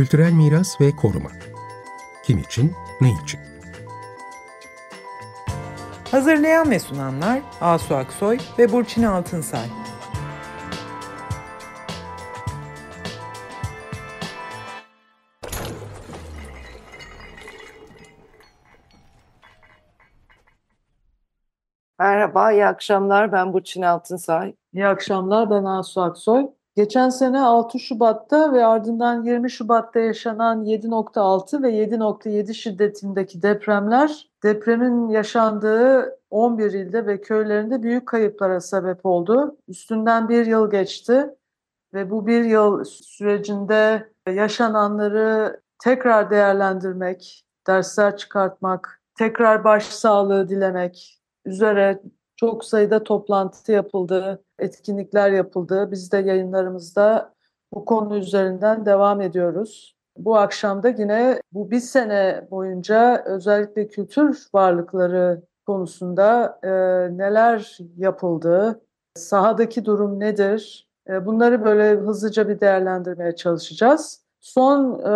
Kültürel miras ve koruma. Kim için, ne için? Hazırlayan ve sunanlar Asu Aksoy ve Burçin Altınsay. Merhaba, iyi akşamlar. Ben Burçin Altınsay. İyi akşamlar, ben Asu Aksoy. Geçen sene 6 Şubat'ta ve ardından 20 Şubat'ta yaşanan 7.6 ve 7.7 şiddetindeki depremler depremin yaşandığı 11 ilde ve köylerinde büyük kayıplara sebep oldu. Üstünden bir yıl geçti ve bu bir yıl sürecinde yaşananları tekrar değerlendirmek, dersler çıkartmak, tekrar başsağlığı dilemek üzere çok sayıda toplantı yapıldı, etkinlikler yapıldı. Biz de yayınlarımızda bu konu üzerinden devam ediyoruz. Bu akşam da yine bu bir sene boyunca özellikle kültür varlıkları konusunda e, neler yapıldı, sahadaki durum nedir, e, bunları böyle hızlıca bir değerlendirmeye çalışacağız. Son e,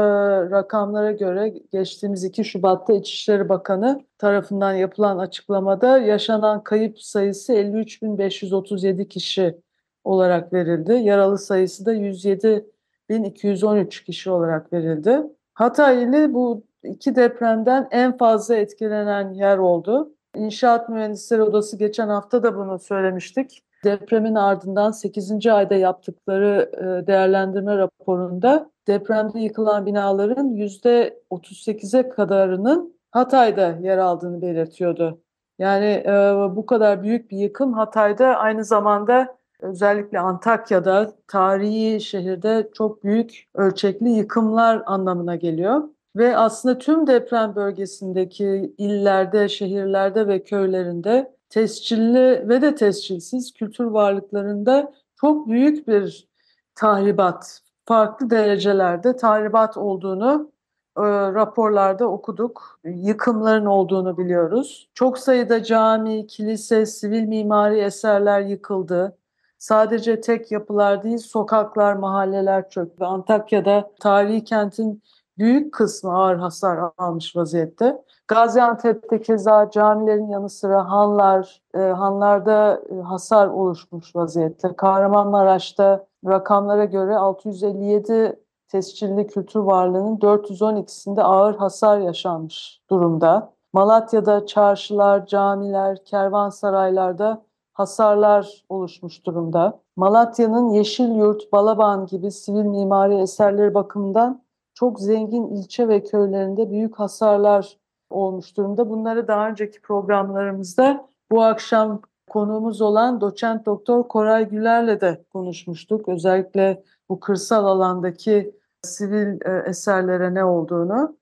rakamlara göre geçtiğimiz 2 Şubat'ta İçişleri Bakanı tarafından yapılan açıklamada yaşanan kayıp sayısı 53.537 kişi olarak verildi. Yaralı sayısı da 107.213 kişi olarak verildi. Hatay ili bu iki depremden en fazla etkilenen yer oldu. İnşaat Mühendisleri Odası geçen hafta da bunu söylemiştik. Depremin ardından 8. ayda yaptıkları e, değerlendirme raporunda depremde yıkılan binaların %38'e kadarının Hatay'da yer aldığını belirtiyordu. Yani e, bu kadar büyük bir yıkım Hatay'da aynı zamanda özellikle Antakya'da tarihi şehirde çok büyük ölçekli yıkımlar anlamına geliyor. Ve aslında tüm deprem bölgesindeki illerde, şehirlerde ve köylerinde tescilli ve de tescilsiz kültür varlıklarında çok büyük bir tahribat, farklı derecelerde tahribat olduğunu e, raporlarda okuduk. Yıkımların olduğunu biliyoruz. Çok sayıda cami, kilise, sivil mimari eserler yıkıldı. Sadece tek yapılar değil, sokaklar, mahalleler çöktü. Antakya'da tarihi kentin büyük kısmı ağır hasar almış vaziyette. Gaziantep'te keza camilerin yanı sıra hanlar, e, hanlarda e, hasar oluşmuş vaziyette. Kahramanmaraş'ta rakamlara göre 657 tescilli kültür varlığının 412'sinde ağır hasar yaşanmış durumda. Malatya'da çarşılar, camiler, kervansaraylarda hasarlar oluşmuş durumda. Malatya'nın Yeşil Yurt, Balaban gibi sivil mimari eserleri bakımından çok zengin ilçe ve köylerinde büyük hasarlar olmuş durumda. Bunları daha önceki programlarımızda bu akşam konuğumuz olan doçent doktor Koray Güler'le de konuşmuştuk. Özellikle bu kırsal alandaki sivil e, eserlere ne olduğunu.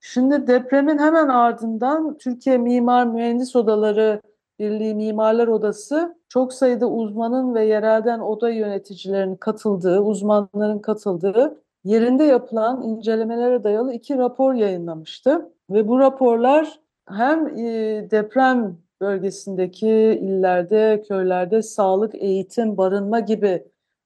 Şimdi depremin hemen ardından Türkiye Mimar Mühendis Odaları Birliği Mimarlar Odası çok sayıda uzmanın ve yerelden oda yöneticilerinin katıldığı, uzmanların katıldığı yerinde yapılan incelemelere dayalı iki rapor yayınlamıştı. Ve bu raporlar hem e, deprem bölgesindeki illerde, köylerde sağlık, eğitim, barınma gibi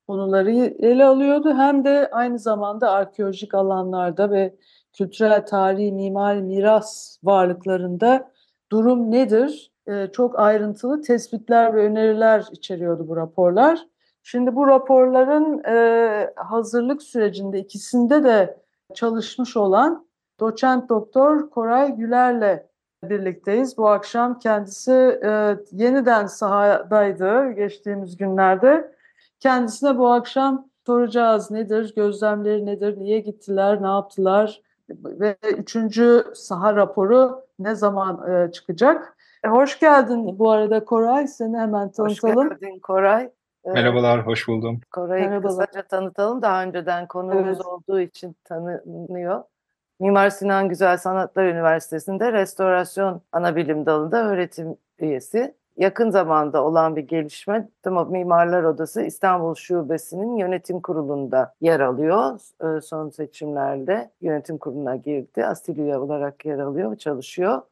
konuları ele alıyordu. Hem de aynı zamanda arkeolojik alanlarda ve kültürel, tarihi, mimari miras varlıklarında durum nedir? E, çok ayrıntılı tespitler ve öneriler içeriyordu bu raporlar. Şimdi bu raporların e, hazırlık sürecinde ikisinde de çalışmış olan doçent doktor Koray Güler'le birlikteyiz. Bu akşam kendisi e, yeniden sahadaydı geçtiğimiz günlerde. Kendisine bu akşam soracağız nedir, gözlemleri nedir, niye gittiler, ne yaptılar ve üçüncü saha raporu ne zaman e, çıkacak? E, hoş geldin bu arada Koray, seni hemen tanıtalım. Hoş geldin Koray. Merhabalar, hoş buldum. Koray'ı Merhabalar. kısaca tanıtalım. Daha önceden konuğumuz Evet. olduğu için tanınıyor. Mimar Sinan Güzel Sanatlar Üniversitesi'nde restorasyon anabilim dalında öğretim üyesi. Yakın zamanda olan bir gelişme TMO Mimarlar Odası İstanbul Şubesi'nin yönetim kurulunda yer alıyor. Ee, Son seçimlerde yönetim kuruluna girdi. Asil üye olarak yer alıyor çalışıyor.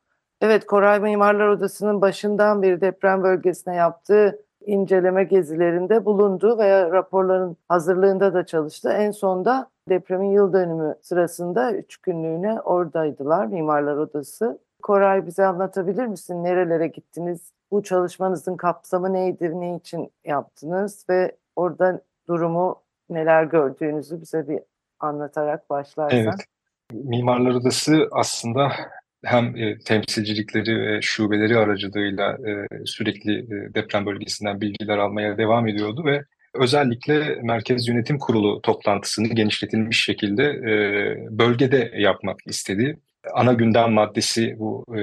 Evet Koray Mimarlar Odası'nın başından beri deprem bölgesine yaptığı inceleme gezilerinde bulundu veya raporların hazırlığında da çalıştı. En sonda depremin yıl dönümü sırasında üç günlüğüne oradaydılar Mimarlar Odası. Koray bize anlatabilir misin? Nerelere gittiniz? Bu çalışmanızın kapsamı neydi? Ne için yaptınız? Ve orada durumu neler gördüğünüzü bize bir anlatarak başlarsan. Evet. Mimarlar Odası aslında hem e, temsilcilikleri ve şubeleri aracılığıyla e, sürekli e, deprem bölgesinden bilgiler almaya devam ediyordu ve özellikle Merkez Yönetim Kurulu toplantısını genişletilmiş şekilde e, bölgede yapmak istedi. Ana gündem maddesi bu e,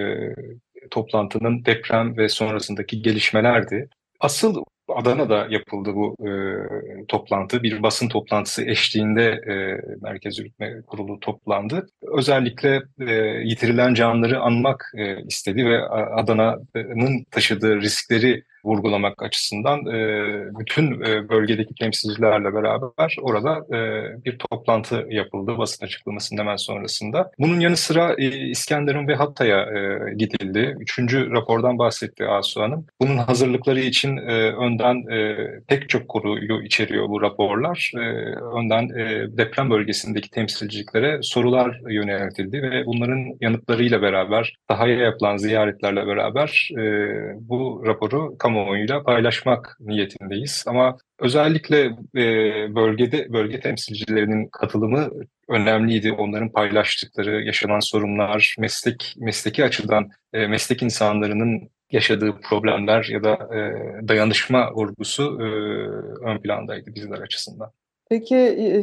toplantının deprem ve sonrasındaki gelişmelerdi. Asıl Adana'da yapıldı bu e, toplantı. Bir basın toplantısı eşliğinde e, Merkez Yürütme Kurulu toplandı. Özellikle e, yitirilen canları anmak e, istedi ve Adana'nın taşıdığı riskleri vurgulamak açısından e, bütün e, bölgedeki temsilcilerle beraber orada e, bir toplantı yapıldı basın açıklamasının hemen sonrasında. Bunun yanı sıra e, İskenderun ve Hatay'a e, gidildi. Üçüncü rapordan bahsetti Asu Hanım. Bunun hazırlıkları için e, önden e, pek çok konuyu içeriyor bu raporlar. E, önden e, deprem bölgesindeki temsilciliklere sorular yöneltildi ve bunların yanıtlarıyla beraber sahaya yapılan ziyaretlerle beraber e, bu raporu kamu kamuoyuyla paylaşmak niyetindeyiz. Ama özellikle e, bölgede bölge temsilcilerinin katılımı önemliydi. Onların paylaştıkları yaşanan sorunlar, meslek mesleki açıdan e, meslek insanlarının yaşadığı problemler ya da e, dayanışma vurgusu e, ön plandaydı bizler açısından. Peki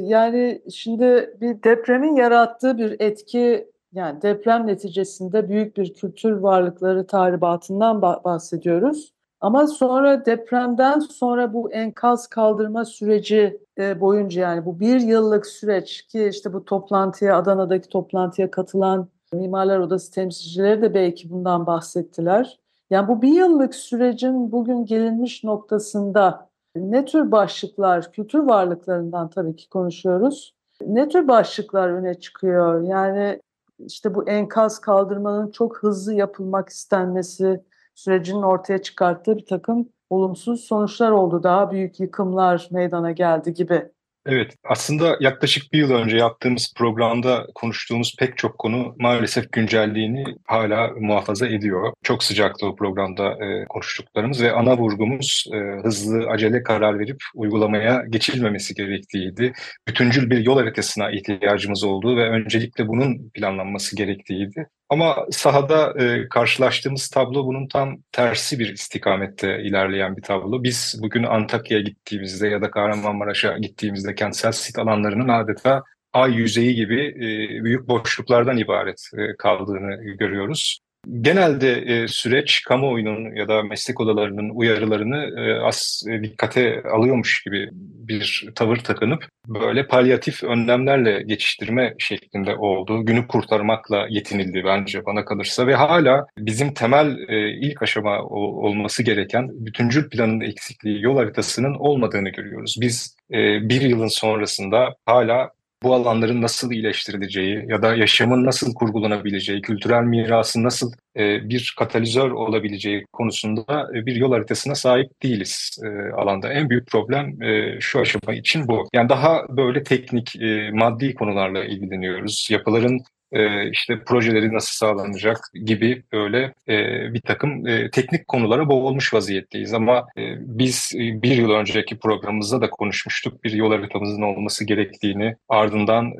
yani şimdi bir depremin yarattığı bir etki yani deprem neticesinde büyük bir kültür varlıkları tahribatından bahsediyoruz. Ama sonra depremden sonra bu enkaz kaldırma süreci e, boyunca yani bu bir yıllık süreç ki işte bu toplantıya Adana'daki toplantıya katılan Mimarlar Odası temsilcileri de belki bundan bahsettiler. Yani bu bir yıllık sürecin bugün gelinmiş noktasında ne tür başlıklar, kültür varlıklarından tabii ki konuşuyoruz. Ne tür başlıklar öne çıkıyor? Yani işte bu enkaz kaldırmanın çok hızlı yapılmak istenmesi, sürecinin ortaya çıkarttığı bir takım olumsuz sonuçlar oldu. Daha büyük yıkımlar meydana geldi gibi. Evet, aslında yaklaşık bir yıl önce yaptığımız programda konuştuğumuz pek çok konu maalesef güncelliğini hala muhafaza ediyor. Çok sıcaktı o programda e, konuştuklarımız ve ana vurgumuz e, hızlı, acele karar verip uygulamaya geçilmemesi gerektiğiydi. Bütüncül bir yol haritasına ihtiyacımız olduğu ve öncelikle bunun planlanması gerektiğiydi. Ama sahada e, karşılaştığımız tablo bunun tam tersi bir istikamette ilerleyen bir tablo. Biz bugün Antakya'ya gittiğimizde ya da Kahramanmaraş'a gittiğimizde kentsel sit alanlarının adeta ay yüzeyi gibi e, büyük boşluklardan ibaret e, kaldığını görüyoruz. Genelde e, süreç kamuoyunun ya da meslek odalarının uyarılarını e, az e, dikkate alıyormuş gibi bir tavır takınıp böyle palyatif önlemlerle geçiştirme şeklinde oldu. Günü kurtarmakla yetinildi bence bana kalırsa ve hala bizim temel e, ilk aşama o, olması gereken bütüncül planın eksikliği, yol haritasının olmadığını görüyoruz. Biz e, bir yılın sonrasında hala bu alanların nasıl iyileştirileceği ya da yaşamın nasıl kurgulanabileceği, kültürel mirasın nasıl e, bir katalizör olabileceği konusunda e, bir yol haritasına sahip değiliz e, alanda. En büyük problem e, şu aşama için bu. Yani daha böyle teknik, e, maddi konularla ilgileniyoruz. Yapıların e, işte projeleri nasıl sağlanacak gibi böyle e, bir takım e, teknik konulara boğulmuş vaziyetteyiz. Ama e, biz bir yıl önceki programımızda da konuşmuştuk bir yol haritamızın olması gerektiğini. Ardından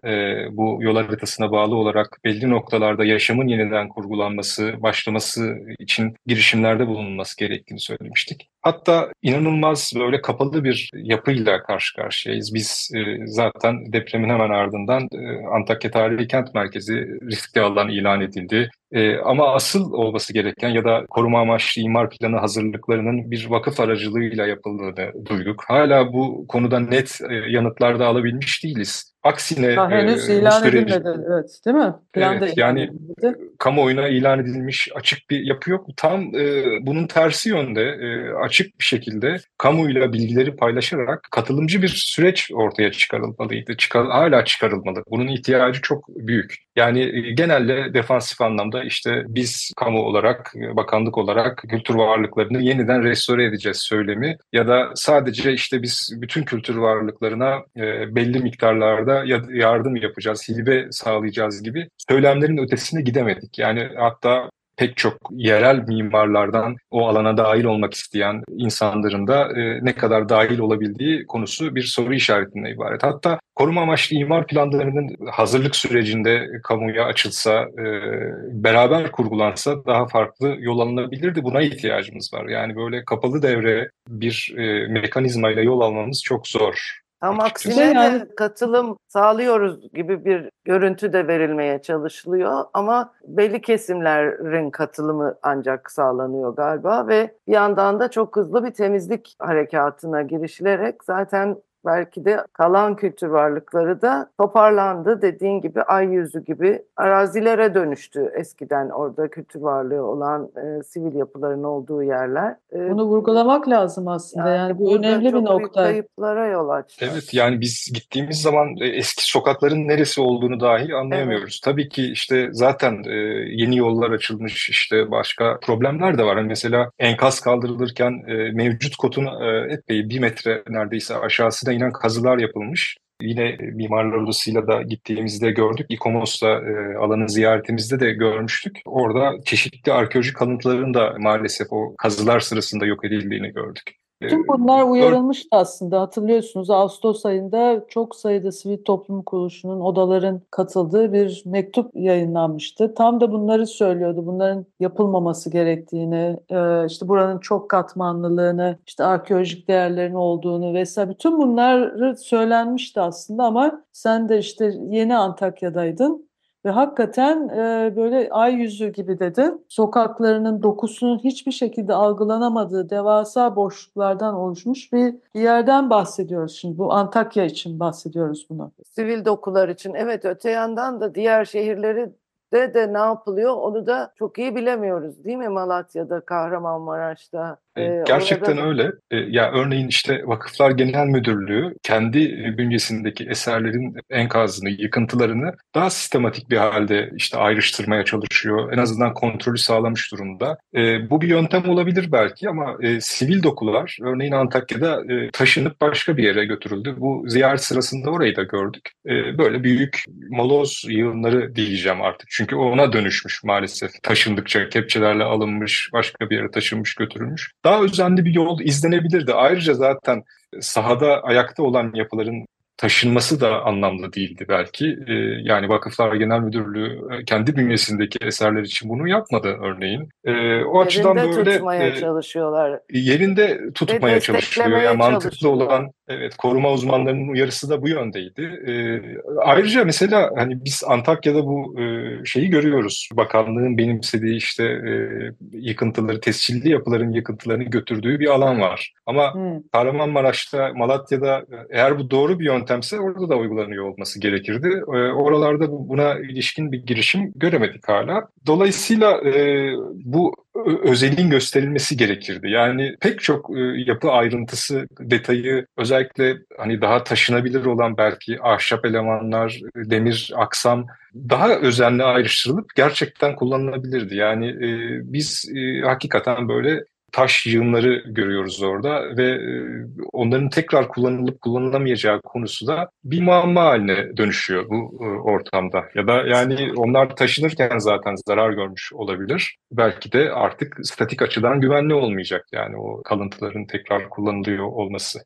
bu yol haritasına bağlı olarak belli noktalarda yaşamın yeniden kurgulanması, başlaması için girişimlerde bulunması gerektiğini söylemiştik. Hatta inanılmaz böyle kapalı bir yapıyla karşı karşıyayız. Biz e, zaten depremin hemen ardından e, Antakya Tarihi Kent Merkezi riskli alan ilan edildi. E, ama asıl olması gereken ya da koruma amaçlı imar planı hazırlıklarının bir vakıf aracılığıyla yapıldığını duyduk. Hala bu konuda net yanıtlar da alabilmiş değiliz. Aksine ha, henüz e, ilan süreci, edilmedi, evet, değil mi? Planda evet, yani edilmedi. kamuoyuna ilan edilmiş açık bir yapı yok. Tam e, bunun tersi yönde e, açık bir şekilde kamuyla bilgileri paylaşarak katılımcı bir süreç ortaya çıkarılmalıydı. Çıkar, hala çıkarılmalı. Bunun ihtiyacı çok büyük. Yani e, genelde defansif anlamda işte biz kamu olarak, e, bakanlık olarak kültür varlıklarını yeniden restore edeceğiz söylemi ya da sadece işte biz bütün kültür varlıklarına e, belli miktarlarda da yardım yapacağız, hibe sağlayacağız gibi söylemlerin ötesine gidemedik. Yani hatta pek çok yerel mimarlardan o alana dahil olmak isteyen insanların da e, ne kadar dahil olabildiği konusu bir soru işaretine ibaret. Hatta koruma amaçlı imar planlarının hazırlık sürecinde kamuya açılsa, e, beraber kurgulansa daha farklı yol alınabilirdi. Buna ihtiyacımız var. Yani böyle kapalı devre bir e, mekanizmayla yol almamız çok zor. Tam aksine yani... katılım sağlıyoruz gibi bir görüntü de verilmeye çalışılıyor. Ama belli kesimlerin katılımı ancak sağlanıyor galiba ve bir yandan da çok hızlı bir temizlik harekatına girişilerek zaten belki de kalan kültür varlıkları da toparlandı. Dediğin gibi ay yüzü gibi arazilere dönüştü eskiden orada kültür varlığı olan e, sivil yapıların olduğu yerler. E, Bunu vurgulamak lazım aslında. Yani, yani bu önemli bir nokta. Kayıplara yol açtı. Evet yani biz gittiğimiz zaman e, eski sokakların neresi olduğunu dahi anlayamıyoruz. Evet. Tabii ki işte zaten e, yeni yollar açılmış işte başka problemler de var. Yani mesela enkaz kaldırılırken e, mevcut kotun e, epey bir metre neredeyse aşağısına inen kazılar yapılmış. Yine Mimarlar Odası'yla da gittiğimizde gördük. İkomos'la e, alanı ziyaretimizde de görmüştük. Orada çeşitli arkeolojik kalıntıların da maalesef o kazılar sırasında yok edildiğini gördük. Tüm bunlar uyarılmıştı aslında hatırlıyorsunuz Ağustos ayında çok sayıda sivil toplum kuruluşunun odaların katıldığı bir mektup yayınlanmıştı. Tam da bunları söylüyordu. Bunların yapılmaması gerektiğini, e, işte buranın çok katmanlılığını, işte arkeolojik değerlerin olduğunu vesaire bütün bunları söylenmişti aslında ama sen de işte yeni Antakya'daydın. Ve hakikaten e, böyle ay yüzü gibi dedi. Sokaklarının dokusunun hiçbir şekilde algılanamadığı devasa boşluklardan oluşmuş bir yerden bahsediyoruz şimdi. Bu Antakya için bahsediyoruz bunu. Sivil dokular için. Evet öte yandan da diğer şehirleri de de ne yapılıyor onu da çok iyi bilemiyoruz değil mi Malatya'da, Kahramanmaraş'ta? Ee, Gerçekten orada... öyle. Ee, ya örneğin işte Vakıflar Genel Müdürlüğü kendi bünyesindeki eserlerin enkazını, yıkıntılarını daha sistematik bir halde işte ayrıştırmaya çalışıyor. En azından kontrolü sağlamış durumda. Ee, bu bir yöntem olabilir belki ama e, sivil dokular örneğin Antakya'da e, taşınıp başka bir yere götürüldü. Bu ziyaret sırasında orayı da gördük. E, böyle büyük moloz yığınları diyeceğim artık. Çünkü ona dönüşmüş maalesef. Taşındıkça kepçelerle alınmış, başka bir yere taşınmış, götürülmüş. Daha özenli bir yol izlenebilirdi. Ayrıca zaten sahada ayakta olan yapıların taşınması da anlamlı değildi belki. E, yani Vakıflar Genel Müdürlüğü e, kendi bünyesindeki eserler için bunu yapmadı örneğin. E, o yerinde açıdan böyle tutmaya e, çalışıyorlar. Yerinde tutmaya çalışılıyor. Yani mantıklı olan evet koruma uzmanlarının uyarısı da bu yöndeydi. E, ayrıca mesela hani biz Antakya'da bu e, şeyi görüyoruz. Bakanlığın benimsediği işte e, yıkıntıları, tescilli yapıların yıkıntılarını götürdüğü bir alan var. Ama hmm. Kahramanmaraş'ta, Malatya'da eğer bu doğru bir yöntem yöntemse orada da uygulanıyor olması gerekirdi. E, oralarda buna ilişkin bir girişim göremedik hala. Dolayısıyla e, bu özelliğin gösterilmesi gerekirdi. Yani pek çok e, yapı ayrıntısı, detayı özellikle hani daha taşınabilir olan belki ahşap elemanlar, demir aksam daha özenli ayrıştırılıp gerçekten kullanılabilirdi. Yani e, biz e, hakikaten böyle taş yığınları görüyoruz orada ve e, onların tekrar kullanılıp kullanılamayacağı konusu da bir muamma haline dönüşüyor bu e, ortamda. Ya da yani onlar taşınırken zaten zarar görmüş olabilir. Belki de artık statik açıdan güvenli olmayacak yani o kalıntıların tekrar kullanılıyor olması.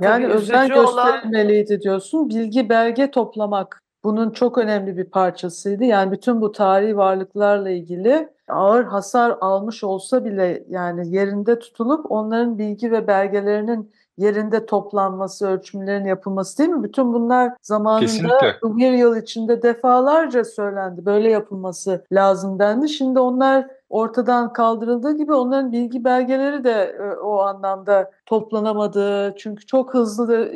Yani özel gösterilmeliydi olan... diyorsun. Bilgi belge toplamak bunun çok önemli bir parçasıydı. Yani bütün bu tarihi varlıklarla ilgili ağır hasar almış olsa bile yani yerinde tutulup onların bilgi ve belgelerinin yerinde toplanması, ölçümlerin yapılması değil mi? Bütün bunlar zamanında Kesinlikle. bir yıl içinde defalarca söylendi. Böyle yapılması lazım dendi. Şimdi onlar ortadan kaldırıldığı gibi onların bilgi belgeleri de e, o anlamda toplanamadı. Çünkü çok hızlı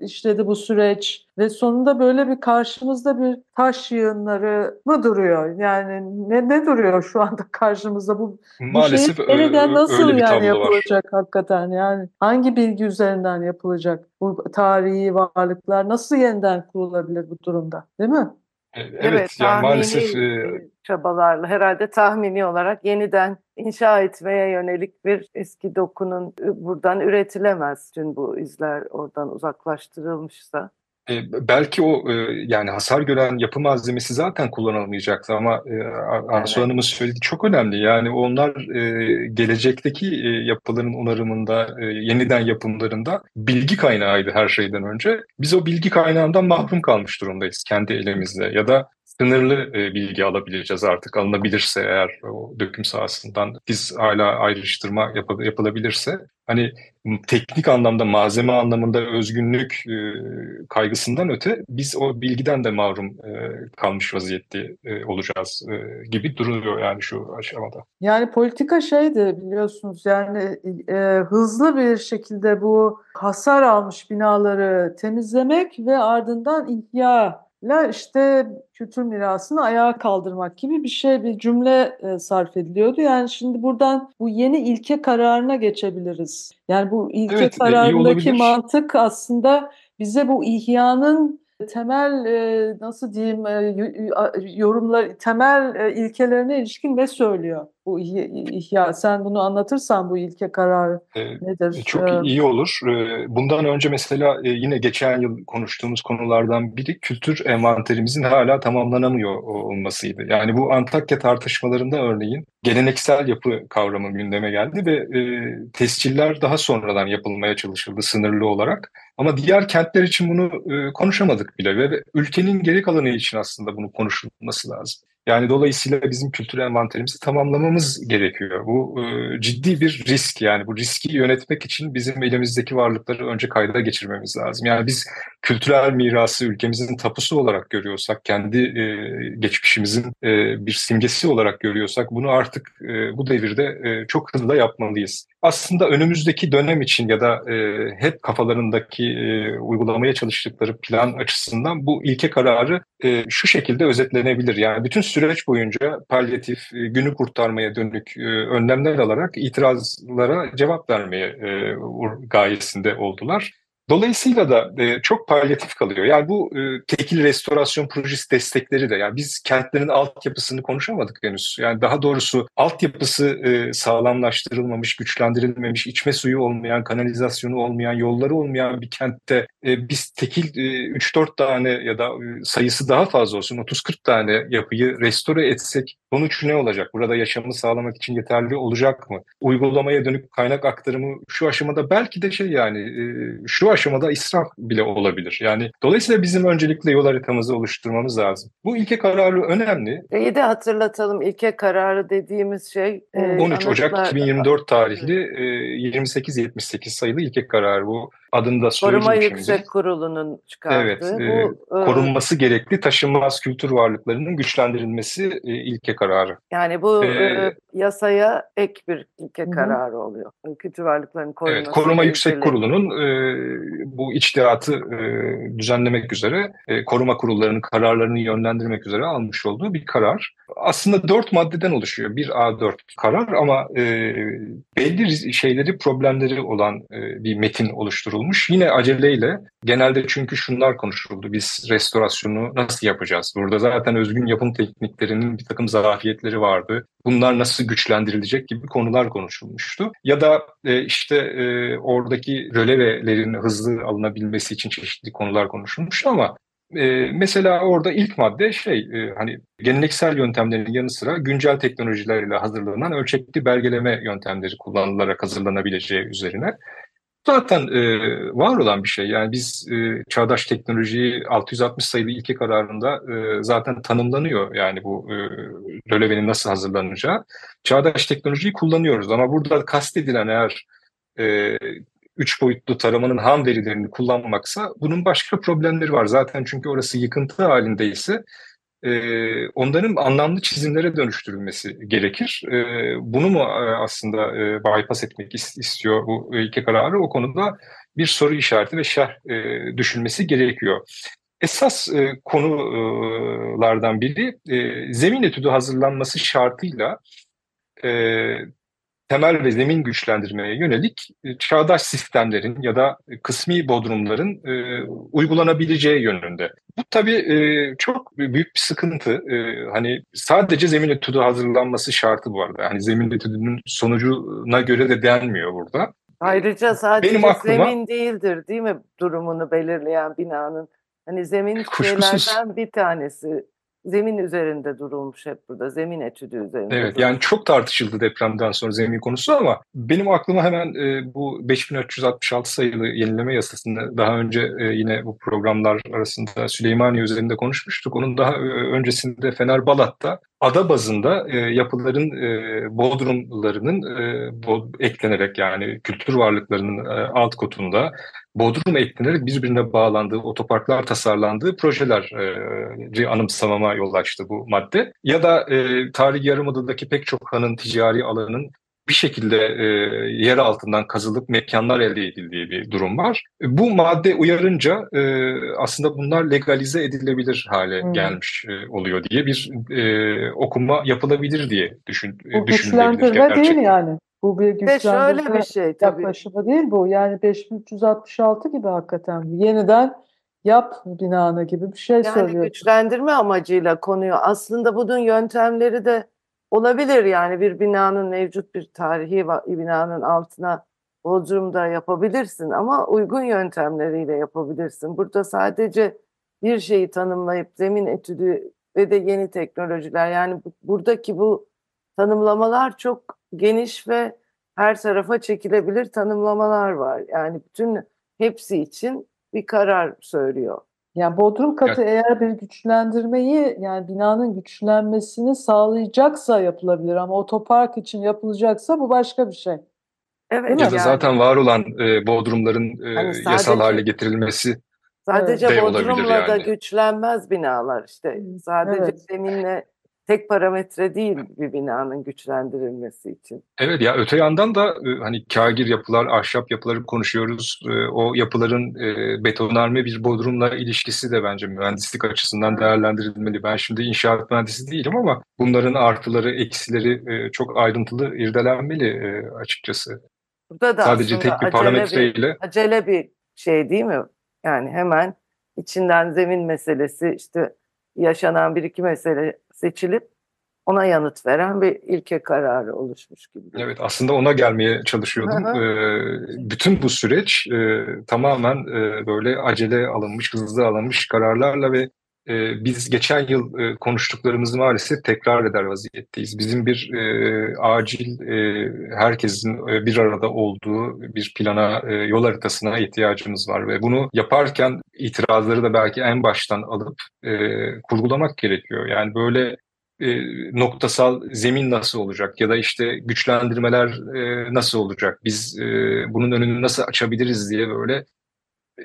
işledi bu süreç ve sonunda böyle bir karşımızda bir taş yığınları mı duruyor? Yani ne ne duruyor şu anda karşımızda bu Maalesef bu şey yeniden nasıl yani yapılacak var. hakikaten yani hangi bilgi üzerinden yapılacak bu tarihi varlıklar nasıl yeniden kurulabilir bu durumda değil mi? E, evet, evet yani maalesef e, çabalarla herhalde tahmini olarak yeniden inşa etmeye yönelik bir eski dokunun buradan üretilemez. Tüm bu izler oradan uzaklaştırılmışsa. E, belki o e, yani hasar gören yapı malzemesi zaten kullanılmayacaktı ama e, Arzu Evet. Hanım'ın söylediği çok önemli. Yani onlar e, gelecekteki e, yapıların onarımında, e, yeniden yapımlarında bilgi kaynağıydı her şeyden önce. Biz o bilgi kaynağından mahrum kalmış durumdayız kendi elimizde ya da sınırlı e, bilgi alabileceğiz artık alınabilirse eğer o döküm sahasından biz hala ayrıştırma yapı- yapılabilirse hani teknik anlamda malzeme anlamında özgünlük e, kaygısından öte biz o bilgiden de mahrum e, kalmış vaziyette e, olacağız e, gibi duruyor yani şu aşamada. Yani politika şeydi biliyorsunuz yani e, hızlı bir şekilde bu hasar almış binaları temizlemek ve ardından ihya ile işte kültür mirasını ayağa kaldırmak gibi bir şey bir cümle e, sarf ediliyordu. Yani şimdi buradan bu yeni ilke kararına geçebiliriz. Yani bu ilke Evet, e, kararındaki mantık aslında bize bu ihyanın temel e, nasıl diyeyim e, yorumlar temel e, ilkelerine ilişkin ne söylüyor bu ihya? Sen bunu anlatırsan bu ilke kararı E, nedir? Çok Ee, iyi olur. Ee, Bundan önce mesela e, yine geçen yıl konuştuğumuz konulardan biri kültür envanterimizin hala tamamlanamıyor olmasıydı. Yani bu Antakya tartışmalarında örneğin geleneksel yapı kavramı gündeme geldi ve e, tesciller daha sonradan yapılmaya çalışıldı sınırlı olarak. Ama diğer kentler için bunu e, konuşamadık bile ve ülkenin geri kalanı için aslında bunu konuşulması lazım. Yani dolayısıyla bizim kültür envanterimizi tamamlamamız gerekiyor. Bu e, ciddi bir risk yani bu riski yönetmek için bizim elimizdeki varlıkları önce kayda geçirmemiz lazım. Yani biz kültürel mirası ülkemizin tapusu olarak görüyorsak, kendi e, geçmişimizin e, bir simgesi olarak görüyorsak bunu artık e, bu devirde e, çok hızlı yapmalıyız. Aslında önümüzdeki dönem için ya da e, hep kafalarındaki e, uygulamaya çalıştıkları plan açısından bu ilke kararı e, şu şekilde özetlenebilir. Yani bütün süreç boyunca palyatif, e, günü kurtarmaya dönük e, önlemler alarak itirazlara cevap vermeye e, gayesinde oldular. Dolayısıyla da e, çok palyatif kalıyor. Yani bu e, tekil restorasyon projesi destekleri de yani biz kentlerin altyapısını konuşamadık henüz. Yani daha doğrusu altyapısı e, sağlamlaştırılmamış, güçlendirilmemiş, içme suyu olmayan, kanalizasyonu olmayan, yolları olmayan bir kentte e, biz tekil e, 3-4 tane ya da e, sayısı daha fazla olsun 30-40 tane yapıyı restore etsek sonuç ne olacak? Burada yaşamı sağlamak için yeterli olacak mı? Uygulamaya dönük kaynak aktarımı şu aşamada belki de şey yani e, şu aşamada israf bile olabilir. Yani dolayısıyla bizim öncelikle yol haritamızı oluşturmamız lazım. Bu ilke kararı önemli. Şeyi de hatırlatalım ilke kararı dediğimiz şey. e, 13 Ocak anıtlar- 2024 tarihli e, 2878 sayılı ilke kararı bu adını da Koruma Yüksek şimdi. Kurulu'nun çıkardığı. Evet, e, bu, e, Korunması gerekli taşınmaz kültür varlıklarının güçlendirilmesi e, ilke kararı. Yani bu Ee, e, yasaya ek bir ilke Hı kararı oluyor. Kültür varlıklarının korunması. Evet, Koruma ile Yüksek ilgili. Kurulu'nun e, bu içtihatı e, düzenlemek üzere, e, koruma kurullarının kararlarını yönlendirmek üzere almış olduğu bir karar. Aslında dört maddeden oluşuyor. Bir A4 karar ama e, belli şeyleri, problemleri olan e, bir metin oluşturulmuş. Yine aceleyle, genelde çünkü şunlar konuşuldu. Biz restorasyonu nasıl yapacağız? Burada zaten özgün yapım tekniklerinin bir takım zafiyetleri vardı. Bunlar nasıl güçlendirilecek gibi konular konuşulmuştu. Ya da e, işte e, oradaki rölevelerin hızlı alınabilmesi için çeşitli konular konuşulmuştu ama e, mesela orada ilk madde şey e, hani geleneksel yöntemlerin yanı sıra güncel teknolojilerle hazırlanan ölçekli belgeleme yöntemleri kullanılarak hazırlanabileceği üzerine. Zaten e, var olan bir şey. Yani biz e, çağdaş teknolojiyi 660 sayılı ilke kararında e, zaten tanımlanıyor. Yani bu e, rölevenin nasıl hazırlanacağı. Çağdaş teknolojiyi kullanıyoruz ama burada kastedilen eğer e, üç boyutlu taramanın ham verilerini kullanmaksa bunun başka problemleri var. Zaten çünkü orası yıkıntı halindeyse e, onların anlamlı çizimlere dönüştürülmesi gerekir. E, bunu mu e, aslında e, bypass etmek is- istiyor bu ilke kararı? O konuda bir soru işareti ve şerh e, düşünmesi gerekiyor. Esas e, konulardan biri e, zemin etüdü hazırlanması şartıyla temel ve zemin güçlendirmeye yönelik e, çağdaş sistemlerin ya da kısmi bodrumların e, uygulanabileceği yönünde. Bu tabii e, çok büyük bir sıkıntı. E, hani sadece zemin etüdü hazırlanması şartı bu arada. Hani zemin etüdünün sonucuna göre de denmiyor burada. Ayrıca sadece Benim aklıma- zemin değildir değil mi durumunu belirleyen binanın Hani zemin Kuşkusuz. şeylerden bir tanesi. Zemin üzerinde durulmuş hep burada. Zemin etüdü üzerinde. Evet durulmuş. yani çok tartışıldı depremden sonra zemin konusu ama benim aklıma hemen e, bu 5366 sayılı yenileme yasasını daha önce e, yine bu programlar arasında Süleymaniye üzerinde konuşmuştuk. Onun daha e, öncesinde Fener Balat'ta ada bazında e, yapıların e, bodrumlarının e, bod, eklenerek yani kültür varlıklarının e, alt kotunda bodrum eklenerek birbirine bağlandığı, otoparklar tasarlandığı projeleri anımsamama yol açtı bu madde. Ya da e, Tarihi Yarımada'daki pek çok hanın ticari alanın bir şekilde e, yer altından kazılıp mekanlar elde edildiği bir durum var. Bu madde uyarınca e, aslında bunlar legalize edilebilir hale Hmm. gelmiş e, oluyor diye bir e, okuma yapılabilir diye düşün, Bu düşünülebilir güçlendirme değil gerçekten. yani. Bu bir Ve güçlendirme şöyle bir şey tabii. yaklaşımı değil bu. Yani 5366 gibi hakikaten. Yeniden yap binanı gibi bir şey Yani söylüyor. güçlendirme amacıyla konuyu. Aslında bunun yöntemleri de olabilir. Yani bir binanın mevcut bir tarihi binanın altına Bodrum'da yapabilirsin ama uygun yöntemleriyle yapabilirsin. Burada sadece bir şeyi tanımlayıp zemin etüdü ve de yeni teknolojiler yani bu- buradaki bu tanımlamalar çok geniş ve her tarafa çekilebilir tanımlamalar var. Yani bütün hepsi için bir karar söylüyor. Yani Bodrum katı eğer bir güçlendirmeyi yani binanın güçlenmesini sağlayacaksa yapılabilir ama otopark için yapılacaksa bu başka bir şey. Evet? Ya da yani. zaten var olan e, bodrumların e, Hani yasal sadece- hale getirilmesi Sadece de olabilir Bodrum'la da yani. güçlenmez binalar işte. Hmm, Sadece evet. zeminle tek parametre değil bir binanın güçlendirilmesi için. Evet ya öte yandan da e, hani kagir yapılar, ahşap yapıları konuşuyoruz. E, O yapıların e, betonarme bir bodrumla ilişkisi de bence mühendislik açısından değerlendirilmeli. Ben şimdi inşaat mühendisi değilim ama bunların artıları, eksileri çok ayrıntılı irdelenmeli açıkçası. Burada da Sadece tek bir parametreyle acele bir şey değil mi? Yani hemen içinden zemin meselesi işte yaşanan bir iki mesele seçilip ona yanıt veren bir ilke kararı oluşmuş gibi. Evet aslında ona gelmeye çalışıyordum. Ee, bütün bu süreç e, tamamen e, böyle acele alınmış, hızlı alınmış kararlarla ve e, biz geçen yıl e, konuştuklarımızı maalesef tekrar eder vaziyetteyiz. Bizim bir e, acil e, herkesin e, bir arada olduğu bir plana, e, yol haritasına ihtiyacımız var ve bunu yaparken itirazları da belki en baştan alıp e, kurgulamak gerekiyor. Yani böyle e, noktasal zemin nasıl olacak ya da işte güçlendirmeler e, nasıl olacak? Biz e, bunun önünü nasıl açabiliriz diye böyle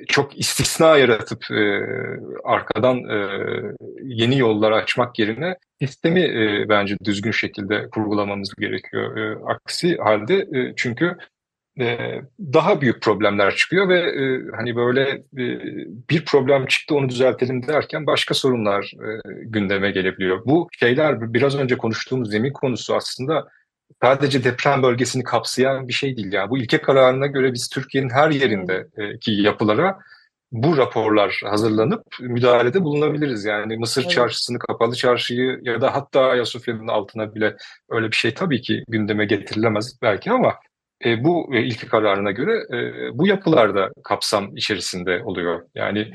çok istisna yaratıp e, arkadan e, yeni yollar açmak yerine sistemi e, bence düzgün şekilde kurgulamamız gerekiyor. E, aksi halde e, çünkü e, daha büyük problemler çıkıyor ve e, hani böyle e, bir problem çıktı onu düzeltelim derken başka sorunlar e, gündeme gelebiliyor. Bu şeyler biraz önce konuştuğumuz zemin konusu aslında sadece deprem bölgesini kapsayan bir şey değil. Yani bu ilke kararına göre biz Türkiye'nin her yerindeki yapılara bu raporlar hazırlanıp müdahalede bulunabiliriz. Yani Mısır Evet. çarşısını, kapalı çarşıyı ya da hatta Ayasofya'nın altına bile öyle bir şey tabii ki gündeme getirilemez belki ama e, bu e, ilke kararına göre e, bu yapılar da kapsam içerisinde oluyor. Yani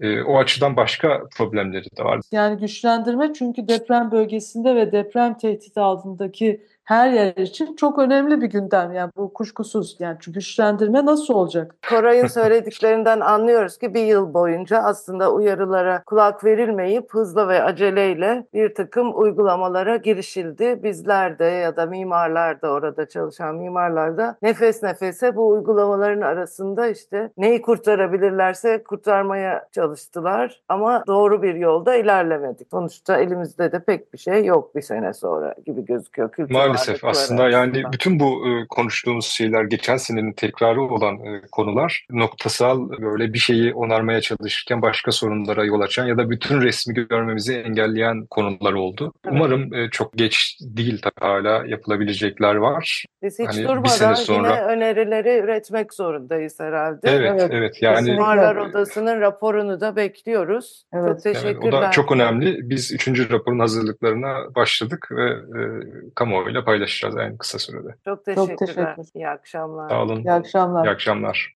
e, o açıdan başka problemleri de var. Yani güçlendirme çünkü deprem bölgesinde ve deprem tehdidi altındaki her yer için çok önemli bir gündem. Yani bu kuşkusuz. Yani çünkü güçlendirme nasıl olacak? Koray'ın söylediklerinden anlıyoruz ki bir yıl boyunca aslında uyarılara kulak verilmeyip hızlı ve aceleyle bir takım uygulamalara girişildi. Bizler de ya da mimarlar da orada çalışan mimarlar da nefes nefese bu uygulamaların arasında işte neyi kurtarabilirlerse kurtarmaya çalıştılar. Ama doğru bir yolda ilerlemedik. Sonuçta elimizde de pek bir şey yok bir sene sonra gibi gözüküyor. Kültür Maalesef aslında yani bütün bu e, konuştuğumuz şeyler geçen senenin tekrarı olan e, konular noktasal böyle bir şeyi onarmaya çalışırken başka sorunlara yol açan ya da bütün resmi görmemizi engelleyen konular oldu. Evet. Umarım e, çok geç değil tabii hala yapılabilecekler var. Biz hiç Hani bir durmadan sene sonra- yine önerileri üretmek zorundayız herhalde. Evet, Evet, evet. Yani. Mimarlar Odası'nın raporunu da bekliyoruz. Evet. Çok Evet, teşekkürler. o da çok önemli. Biz üçüncü raporun hazırlıklarına başladık ve e, kamuoyuyla paylaşacağız en kısa sürede. Çok Çok teşekkürler. teşekkür. İyi akşamlar. Sağ olun. İyi akşamlar. İyi akşamlar.